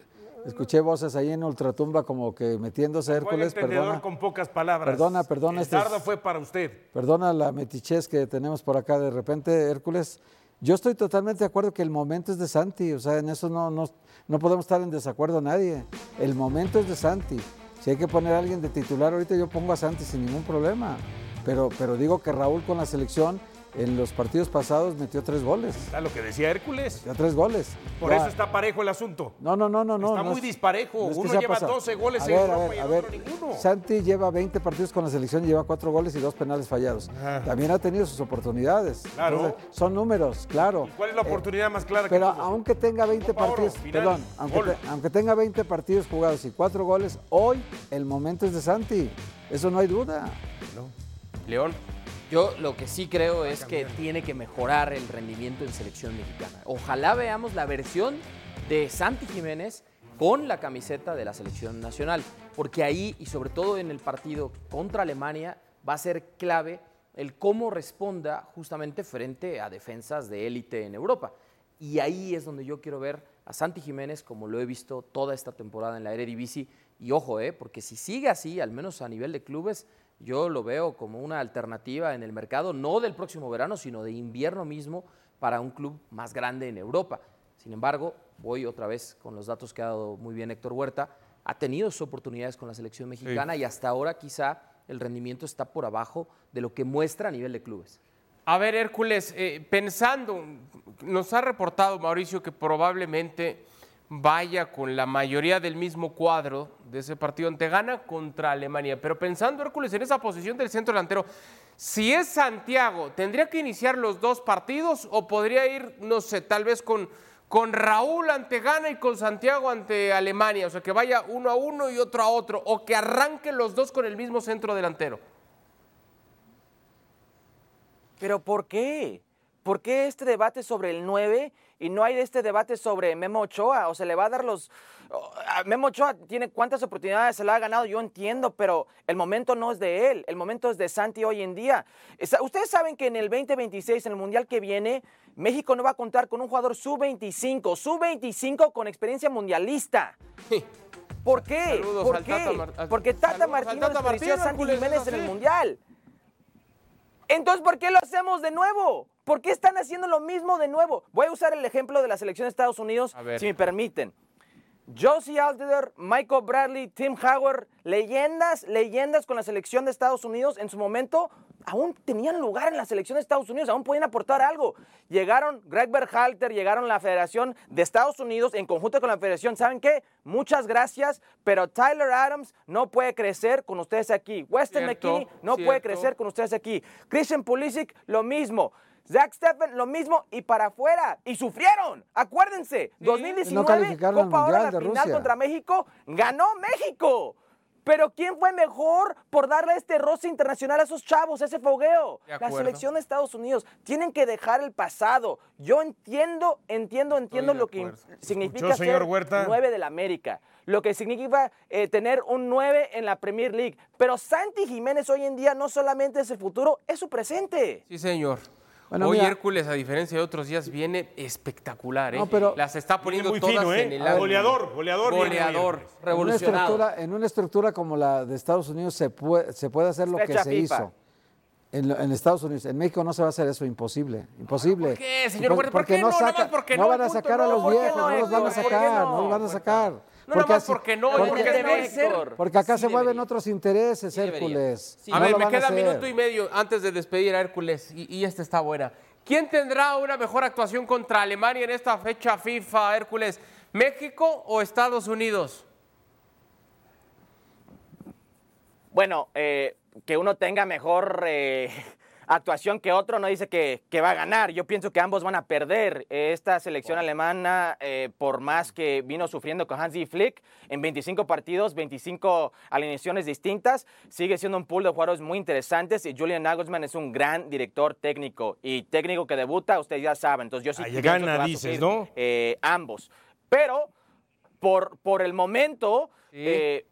escuché voces ahí en Ultratumba como que metiéndose a Fue el Hércules, perdona. con pocas palabras. Perdona, perdona, El este es- dardo fue para usted. Perdona la metichez que tenemos por acá de repente, Hércules. Yo estoy totalmente de acuerdo que el momento es de Santi, o sea, en eso no, no, no podemos estar en desacuerdo nadie. El momento es de Santi. Si hay que poner a alguien de titular, ahorita yo pongo a Santi sin ningún problema. Pero, pero digo que Raúl con la selección en los partidos pasados metió tres goles. Está lo que decía Hércules. Metió tres goles. Por Ya- eso está parejo el asunto. No, no, no, no. no, Está no muy es- disparejo. no es que Uno lleva pasado. 12 goles A en ver, a Europa ver, y a el ver. otro ninguno. Santi lleva 20 partidos con la selección y lleva 4 goles y 2 penales fallados. También ha tenido sus oportunidades. Claro. son números, claro. ¿Y cuál es la Eh, oportunidad más clara pero que tuvo? aunque tenga 20 Copa Oro, partidos, perdón, aunque, te- aunque tenga 20 partidos jugados y 4 goles, hoy el momento es de Santi. Eso no hay duda. León. Yo lo que sí creo es que tiene que mejorar el rendimiento en selección mexicana. Ojalá veamos la versión de Santi Jiménez con la camiseta de la selección nacional, porque ahí y sobre todo en el partido contra Alemania va a ser clave el cómo responda justamente frente a defensas de élite en Europa. Y ahí es donde yo quiero ver a Santi Jiménez como lo he visto toda esta temporada en la Eredivisie. Y ojo, eh, porque si sigue así, al menos a nivel de clubes, yo lo veo como una alternativa en el mercado, no del próximo verano, sino de invierno mismo para un club más grande en Europa. Sin embargo, voy otra vez con los datos que ha dado muy bien Héctor Huerta, ha tenido sus oportunidades con la selección mexicana y hasta ahora quizá el rendimiento está por abajo de lo que muestra a nivel de clubes. A ver, Hércules, eh, pensando, nos ha reportado Mauricio que probablemente vaya con la mayoría del mismo cuadro de ese partido ante Ghana contra Alemania. Pero pensando, Hércules, en esa posición del centro delantero, si es Santiago, ¿tendría que iniciar los dos partidos o podría ir, no sé, tal vez con, con Raúl ante Ghana y con Santiago ante Alemania? O sea, que vaya uno a uno y otro a otro, o que arranquen los dos con el mismo centro delantero. ¿Pero por qué? ¿Por qué este debate sobre el 9 y no hay este debate sobre Memo Ochoa? O se le va a dar los... Memo Ochoa tiene cuántas oportunidades se le ha ganado, yo entiendo, pero el momento no es de él, el momento es de Santi hoy en día. Ustedes saben que en el 2026, en el Mundial que viene, México no va a contar con un jugador sub-25, sub-25 con experiencia mundialista. ¿Por qué? Saludos ¿Por qué? Tata Mar- al- Porque Tata Martino despreció a Santi Jiménez en el. Mundial. Entonces, ¿por qué lo hacemos de nuevo? ¿Por qué están haciendo lo mismo de nuevo? Voy a usar el ejemplo de la selección de Estados Unidos, si me permiten. Josie Altier, Michael Bradley, Tim Howard, leyendas, leyendas con la selección de Estados Unidos en su momento aún tenían lugar en la selección de Estados Unidos, aún podían aportar algo. Llegaron Greg Berhalter, llegaron la Federación de Estados Unidos en conjunto con la Federación. ¿Saben qué? Muchas gracias, pero Tyler Adams no puede crecer con ustedes aquí. Weston McKinney no puede crecer con ustedes aquí. Christian Pulisic, lo mismo. Zach Steffen, lo mismo y para afuera. Y sufrieron. Acuérdense, 2019, calificaron al Copa Oro, la de final Rusia. contra México, ganó México. Pero ¿quién fue mejor por darle este roce internacional a esos chavos, ese fogueo? La selección de Estados Unidos. Tienen que dejar el pasado. Yo entiendo, entiendo, entiendo lo que significa ¿Escuchó, señor ser Huerta? 9 de la América. Lo que significa eh, tener un 9 en la Premier League. Pero Santi Jiménez hoy en día no solamente es el futuro, es su presente. Sí, señor. Bueno, Hoy mira. Hércules, a diferencia de otros días, viene espectacular. ¿eh? No, pero- Las está poniendo muy todas fino, ¿eh? en el. Goleador, goleador Goleador. En una, Revolucionado. estructura, en una estructura como la de Estados Unidos se puede, se puede hacer lo que se FIFA. hizo. En, Estados Unidos, en México no se va a hacer eso, imposible, imposible. ¿Por qué, señor Por-? ¿Por porque qué no? Saca- porque no van a punto, sacar a los ¿por qué viejos, no, no los van a sacar, no? no los van a sacar. No, nada más así- porque no, porque- porque debe ser. porque acá Sí se mueven otros intereses, Sí. Hércules. Sí. A No ver, me a queda minuto y medio antes de despedir a Hércules y, y esta está buena. ¿Quién tendrá una mejor actuación contra Alemania en esta fecha FIFA, Hércules? ¿México o Estados Unidos? Bueno, eh, que uno tenga mejor eh, actuación que otro no dice que, que va a ganar. Yo pienso que ambos van a perder. Esta selección alemana, eh, por más que vino sufriendo con Hansi Flick, en 25 partidos, 25 alineaciones distintas, sigue siendo un pool de jugadores muy interesantes y Julian Nagelsmann es un gran director técnico y técnico que debuta, ustedes ya saben. Entonces yo sí Ahí gana, que va a dices, sufrir, ¿no? eh, ambos. Pero por, por el momento, Sí. eh,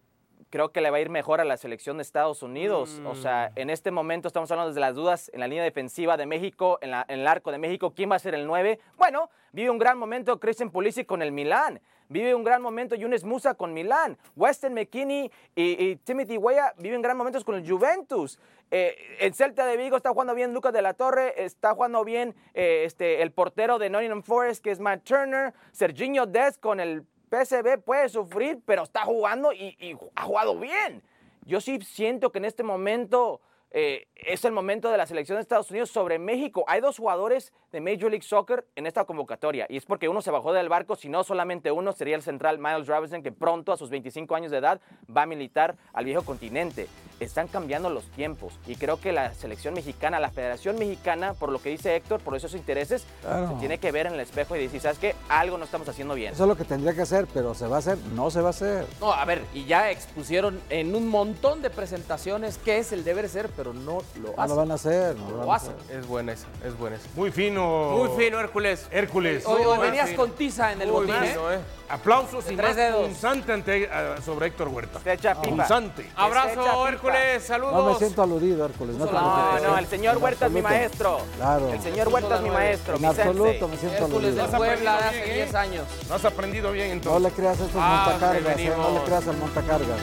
creo que le va a ir mejor a la selección de Estados Unidos. O sea, en este momento estamos hablando de las dudas en la línea defensiva de México, en, la- en el arco de México. ¿Quién va a ser el 9? Bueno, vive un gran momento Christian Pulisic con el Milán. Vive un gran momento Yunes Musa con Milán. Weston McKinney y, y Timothy Weah viven gran momentos con el Juventus. Eh, el Celta de Vigo está jugando bien Lucas de la Torre, está jugando bien eh, este, el portero de Nottingham Forest, que es Matt Turner. Serginho Dest con el PSV puede sufrir, pero está jugando y, y ha jugado bien. Yo sí siento que en este momento eh, es el momento de la selección de Estados Unidos sobre México. Hay dos jugadores de Major League Soccer en esta convocatoria y es porque uno se bajó del barco, si no solamente uno sería el central Miles Robinson que pronto a sus 25 años de edad va a militar al viejo continente. Están cambiando los tiempos y creo que la selección mexicana, la Federación Mexicana, por lo que dice Héctor, por esos intereses, Claro. se tiene que ver en el espejo y decir, ¿sabes qué? Algo no estamos haciendo bien. Eso es lo que tendría que hacer, pero ¿se va a hacer? No se va a hacer. No, a ver, y ya expusieron en un montón de presentaciones qué es el deber ser, pero no lo No hacen. lo van a hacer. No lo hacen. Es buena esa, es buena esa. Muy fino. Muy fino, Hércules. Hércules. Hoy, hoy venías fino. con tiza en el Muy botín, ¿eh? fino, ¿eh? Aplausos De y tres más dedos. punzante ante, eh, sobre Héctor Huerta. Se echa pipa. Punzante. Fecha Abrazo, FIFA. Hércules. Saludos. No me siento aludido, Hércules. No, te No, no, el señor En Huerta es mi maestro. Claro. El señor Huerta es mi maestro, En mi absoluto me siento Hércules aludido. Puebla de aprendido hace bien, ¿eh? 10 años. No has aprendido bien No entonces. le creas a estos Ah, montacargas, ¿eh? no le creas al montacargas.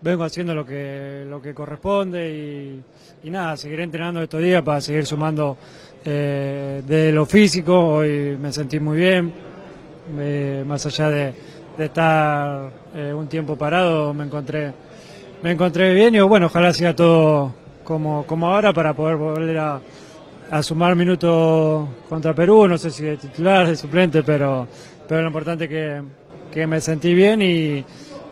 vengo haciendo lo que, lo que corresponde y, y nada, seguiré entrenando estos días para seguir sumando eh, de lo físico. Hoy me sentí muy bien, eh, más allá de, de estar eh, un tiempo parado, me encontré me encontré bien y bueno, ojalá siga todo como, como ahora para poder volver a, a sumar minutos contra Perú, no sé si de titular, de suplente, pero, pero lo importante que, que me sentí bien y,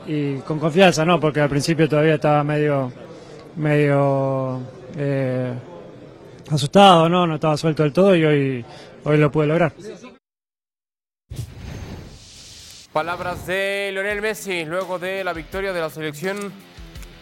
y con confianza, ¿no? Porque al principio todavía estaba medio, medio eh, asustado, ¿no? No estaba suelto del todo y hoy, hoy lo pude lograr. Palabras de Lionel Messi luego de la victoria de la selección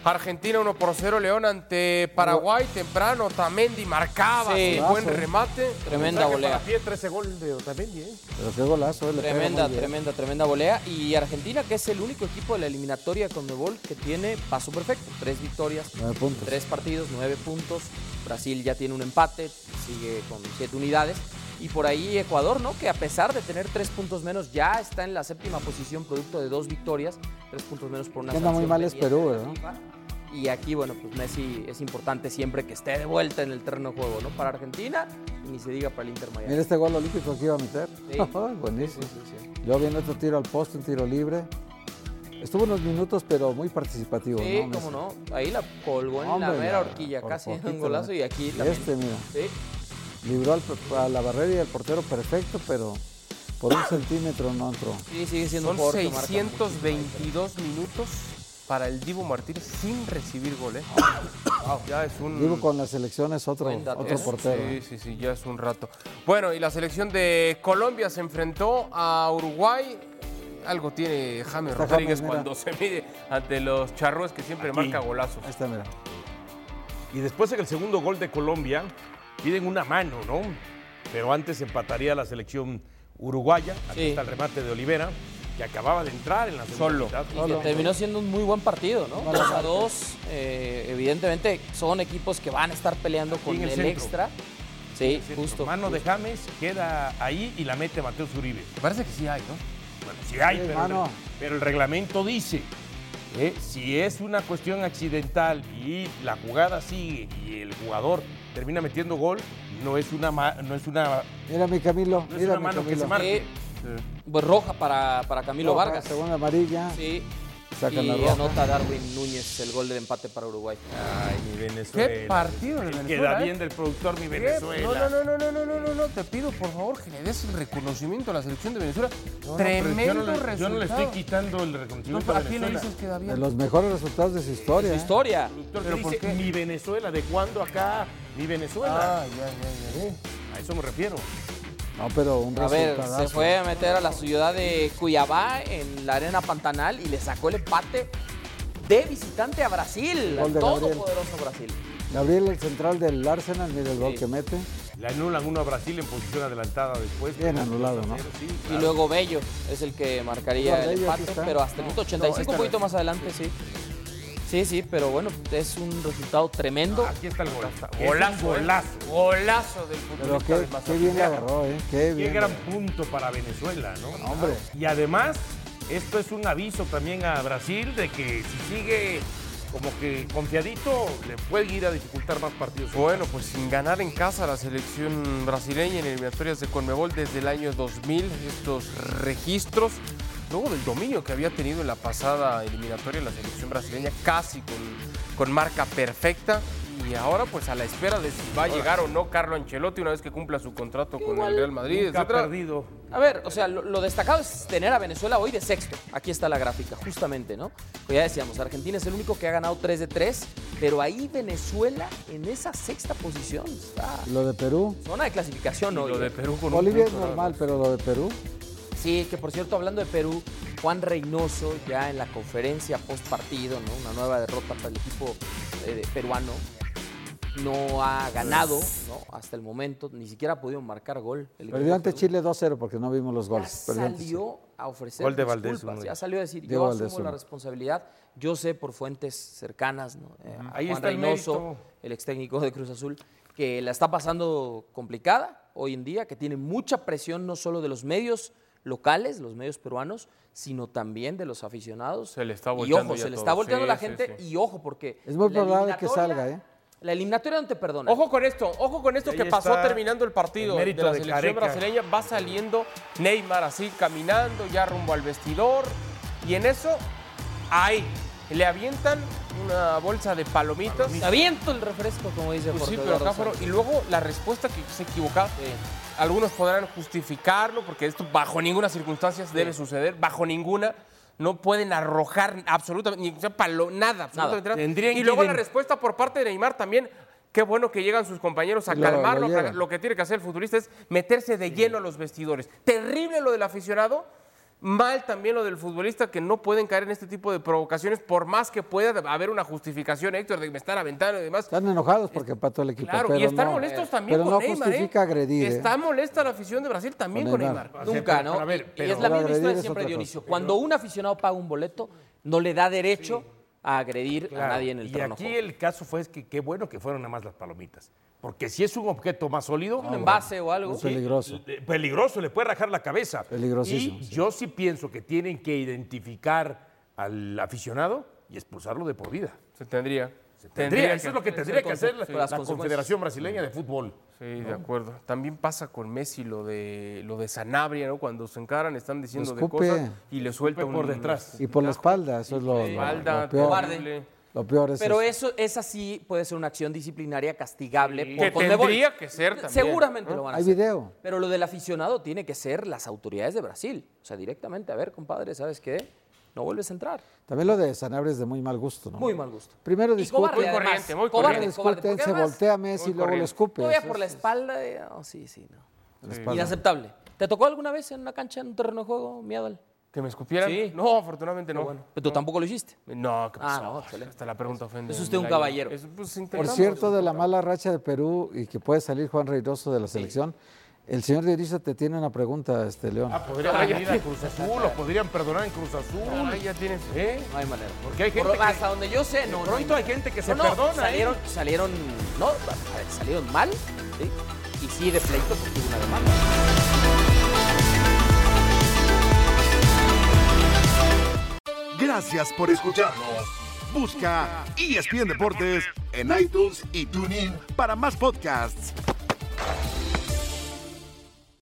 argentina 1 por 0 León ante Paraguay temprano Otamendi marcaba Sí. sí, buen remate Tremenda volea. Para pie, 13 gol de Otamendi, ¿eh? Pero qué golazo, eh, Tremenda, tremenda, tremenda volea. Y Argentina, que es el único equipo de la eliminatoria con Mebol que tiene paso perfecto. Tres victorias, Nueve puntos. tres partidos, nueve puntos. Brasil ya tiene un empate, sigue con siete unidades. Y por ahí Ecuador, ¿no? Que a pesar de tener tres puntos menos, ya está en la séptima posición, producto de dos victorias, tres puntos menos por una anda muy mal es Perú. FIFA. Y aquí, bueno, pues Messi es importante siempre que esté de vuelta en el terreno de juego, ¿no? Para Argentina y ni se diga para el Inter Miami. Mira este gol olímpico que iba a meter. Sí. Buenísimo. Sí, sí. Yo viendo otro tiro al poste, un tiro libre. Estuvo unos minutos, pero muy participativo. Sí, ¿no? cómo no. Ahí la colgó en la Hombre, mera ya, horquilla, casi poquito, un golazo. ¿no? Y aquí también. este, mira. Sí. Libró al- a la barrera y al portero perfecto, pero por un centímetro no entró. Sí, sigue siendo son un jugador que marca 622 minutos para el Dibu Martínez sin recibir gol ¿eh? ya es un Digo, con la selección es otro, otro ¿eh? portero. Sí, sí, sí, ya es un rato. Bueno, y la selección de Colombia se enfrentó a Uruguay. Algo tiene James Está Rodríguez James, cuando se mide ante los charrúas que siempre Aquí. marca golazos. Ahí está, mira. Y después en el segundo gol de Colombia piden una mano, ¿no? Pero antes empataría la selección uruguaya. Aquí Sí. está el remate de Olivera, que acababa de entrar en la segunda Solo. mitad. Y que terminó siendo un muy buen partido, ¿no? 2 a. 2. eh, evidentemente son equipos que van a estar peleando con el, extra. Sí, Sí, justo. Mano de James queda ahí y la mete Mateo Zuribe. Me parece que sí hay, ¿no? Bueno, sí hay, Sí, pero, mano. el, pero el reglamento dice, eh, si es una cuestión accidental y la jugada sigue y el jugador termina metiendo gol, no es una, no es una, Mira mi Camilo, no es mira una mi mano que se marque. Pues roja para, para Camilo Roja, Vargas. Segunda amarilla. Sí. Sacan la y roja. anota Darwin Núñez el gol del empate para Uruguay. Ay, mi Venezuela. Qué partido de El Venezuela, Queda ¿eh? bien del productor, mi ¿Qué? Venezuela. No, no, no, no, no, no, no, no, te pido por favor que le des el reconocimiento a la selección de Venezuela. No, no, Tremendo yo no, le, resultado. yo no le estoy quitando el No, reconocimiento pero a ¿A quién le Venezuela. dices que da De bien? los mejores resultados de su historia. Su ¿eh? historia. Productor ¿Pero por dice qué? mi Venezuela, ¿de cuándo acá mi Venezuela? Ah, ya, ya, ya. A eso me refiero. No, pero un A ver, se fue a meter a la ciudad de Cuyabá en la arena Pantanal y le sacó el empate de visitante a Brasil, Gol al de Gabriel. todopoderoso Brasil. Gabriel, el central del Arsenal, mira el gol que mete. Le anulan uno a Brasil en posición adelantada después. Bien anulado, 2 a ¿no? 0, sí, Y luego Bello es el que marcaría No, el empate, pero hasta el minuto 85, esta un poquito más adelante, sí. Sí, sí, pero bueno, es un resultado tremendo. Aquí está el gol. Golazo, golazo. Golazo del Pero futbolista qué, del qué bien le agarró, ¿eh? Qué Qué bien. gran punto para Venezuela, ¿no? Hombre. Y además, esto es un aviso también a Brasil de que si sigue como que confiadito, le puede ir a dificultar más partidos. Bueno, pues sin ganar en casa la selección brasileña en eliminatorias de Conmebol desde el año 2000, estos registros, luego del dominio que había tenido en la pasada eliminatoria la selección brasileña, casi con, con marca perfecta, y ahora pues a la espera de si va a llegar o no Carlo Ancelotti una vez que cumpla su contrato con el Real Madrid, Nunca ha perdido. A ver, o sea, lo, lo destacado es tener a Venezuela hoy de sexto. Aquí está la gráfica, justamente, ¿no? Pues ya decíamos, Argentina es el único que ha ganado 3 de 3, pero ahí Venezuela en esa sexta posición está. Lo de Perú. Zona de clasificación hoy. Lo de ¿eh? Perú con un Bolivia es normal, pero lo de Perú. Sí, que por cierto, hablando de Perú, Juan Reynoso ya en la conferencia post partido, ¿no? Una nueva derrota para el equipo eh, peruano. No ha ganado, ¿no? Hasta el momento, ni siquiera ha podido marcar gol. el Perdió ante Perú. Chile 2-0 porque no vimos los Ya goles. Chile. salió a ofrecer Gol de Valdés, disculpas, uno. ya salió a decir, Diego yo Valdés, asumo la uno. responsabilidad, yo sé por fuentes cercanas, ¿no? Eh, Ahí Juan está el Reynoso, mérito. el ex técnico de Cruz Azul, que la está pasando complicada hoy en día, que tiene mucha presión no solo de los medios locales, los medios peruanos, sino también de los aficionados. Se le está y volteando ojo, ya se le todo. está volteando Sí, la gente sí. y ojo, porque Es muy probable que salga, ¿eh? La eliminatoria no te perdona. Ojo con esto, ojo con esto que pasó terminando el partido el de mérito la de selección Careca. brasileña. Va saliendo Neymar así caminando ya rumbo al vestidor. Y en eso, ahí, le avientan una bolsa de palomitas. Aviento el refresco, como dice Pues sí, pero acá fueron-. Y luego la respuesta que se equivocaba. Algunos podrán justificarlo porque esto bajo ninguna circunstancia debe suceder, bajo ninguna. No pueden arrojar absolutamente, ni o sea, palo- nada, absolutamente nada. Y luego la respuesta por parte de Neymar también. Qué bueno que llegan sus compañeros a Lo- calmarlo. lo que tiene que hacer el futbolista es meterse de lleno a los vestidores. Terrible lo del aficionado. Mal también lo del futbolista que no pueden caer en este tipo de provocaciones, por más que pueda haber una justificación, Héctor, de que me están aventando y demás. Están enojados porque empató el equipo. Claro, pero y están no- molestos también pero con no Neymar. ¿eh? justifica agredir. ¿eh? Está molesta la afición de Brasil también Con con Neymar. Neymar. Nunca, ¿no? pero Y- y, es la misma Agredir historia siempre, Dionisio. cosa. Cuando un aficionado paga un boleto, no le da derecho a agredir a nadie en el y terreno. aquí el caso fue es que qué bueno que fueron nada más las palomitas. Porque si es un objeto más sólido, Un envase o algo. Es peligroso. eh, peligroso, le puede rajar la cabeza. Peligrosísimo, Y sí. yo sí pienso que tienen que identificar al aficionado y expulsarlo de por vida. Se tendría. Tendría, eso es lo que tendría que hacer la, Sí, la. Confederación Brasileña de Fútbol. Sí, de acuerdo. También pasa con Messi lo de lo de Sanabria, ¿no? Cuando se encaran están diciendo de escupe. cosas y le suelta por un detrás. Y por la espalda, eso es lo, lo- espalda, lo peor. cobarde. Lo peor es Pero eso. eso, esa sí puede ser una acción disciplinaria castigable por Que Conmebol. tendría que ser también, Seguramente ¿no? lo van a Hay hacer. video. Pero lo del aficionado tiene que ser las autoridades de Brasil. O sea, directamente, a ver, compadre, ¿sabes qué? No vuelves a entrar. También lo de Sanabria es de muy mal gusto, ¿no? Muy mal gusto. Primero Y discuten. cobarde, Muy además. corriente, muy Cobarde, corriente. cobarde, porque se además, voltea a Messi y luego lo escupe. Todavía por la es- espalda de... oh, sí, sí, no. espalda. Inaceptable. ¿Te tocó alguna vez en una cancha, en un terreno de juego, Miadal? ¿Que me escupieran? Sí. No, afortunadamente no. Pero tú tampoco lo hiciste. No, ¿qué Ah, pasó? no, excelente. Hasta la pregunta ofende. Es usted un caballero. Es- pues, Por cierto, de la mala racha de Perú y que puede salir Juan Reynoso de la selección, el señor Dionisio te tiene una pregunta, este León. Ah, podrían Ah, venir a Cruz Azul, o podrían perdonar en Cruz Azul. Ay, ya tienes. ¿Eh? No hay manera. Porque hay gente Por- que- hasta donde yo sé, no. De no pronto hay gente que se perdona, ¿eh? Salieron, salieron, no, ver, salieron mal, ¿sí? Y sí de pleito porque hubo una demanda. Gracias por escucharnos. Busca ESPN Deportes en iTunes y TuneIn para más podcasts.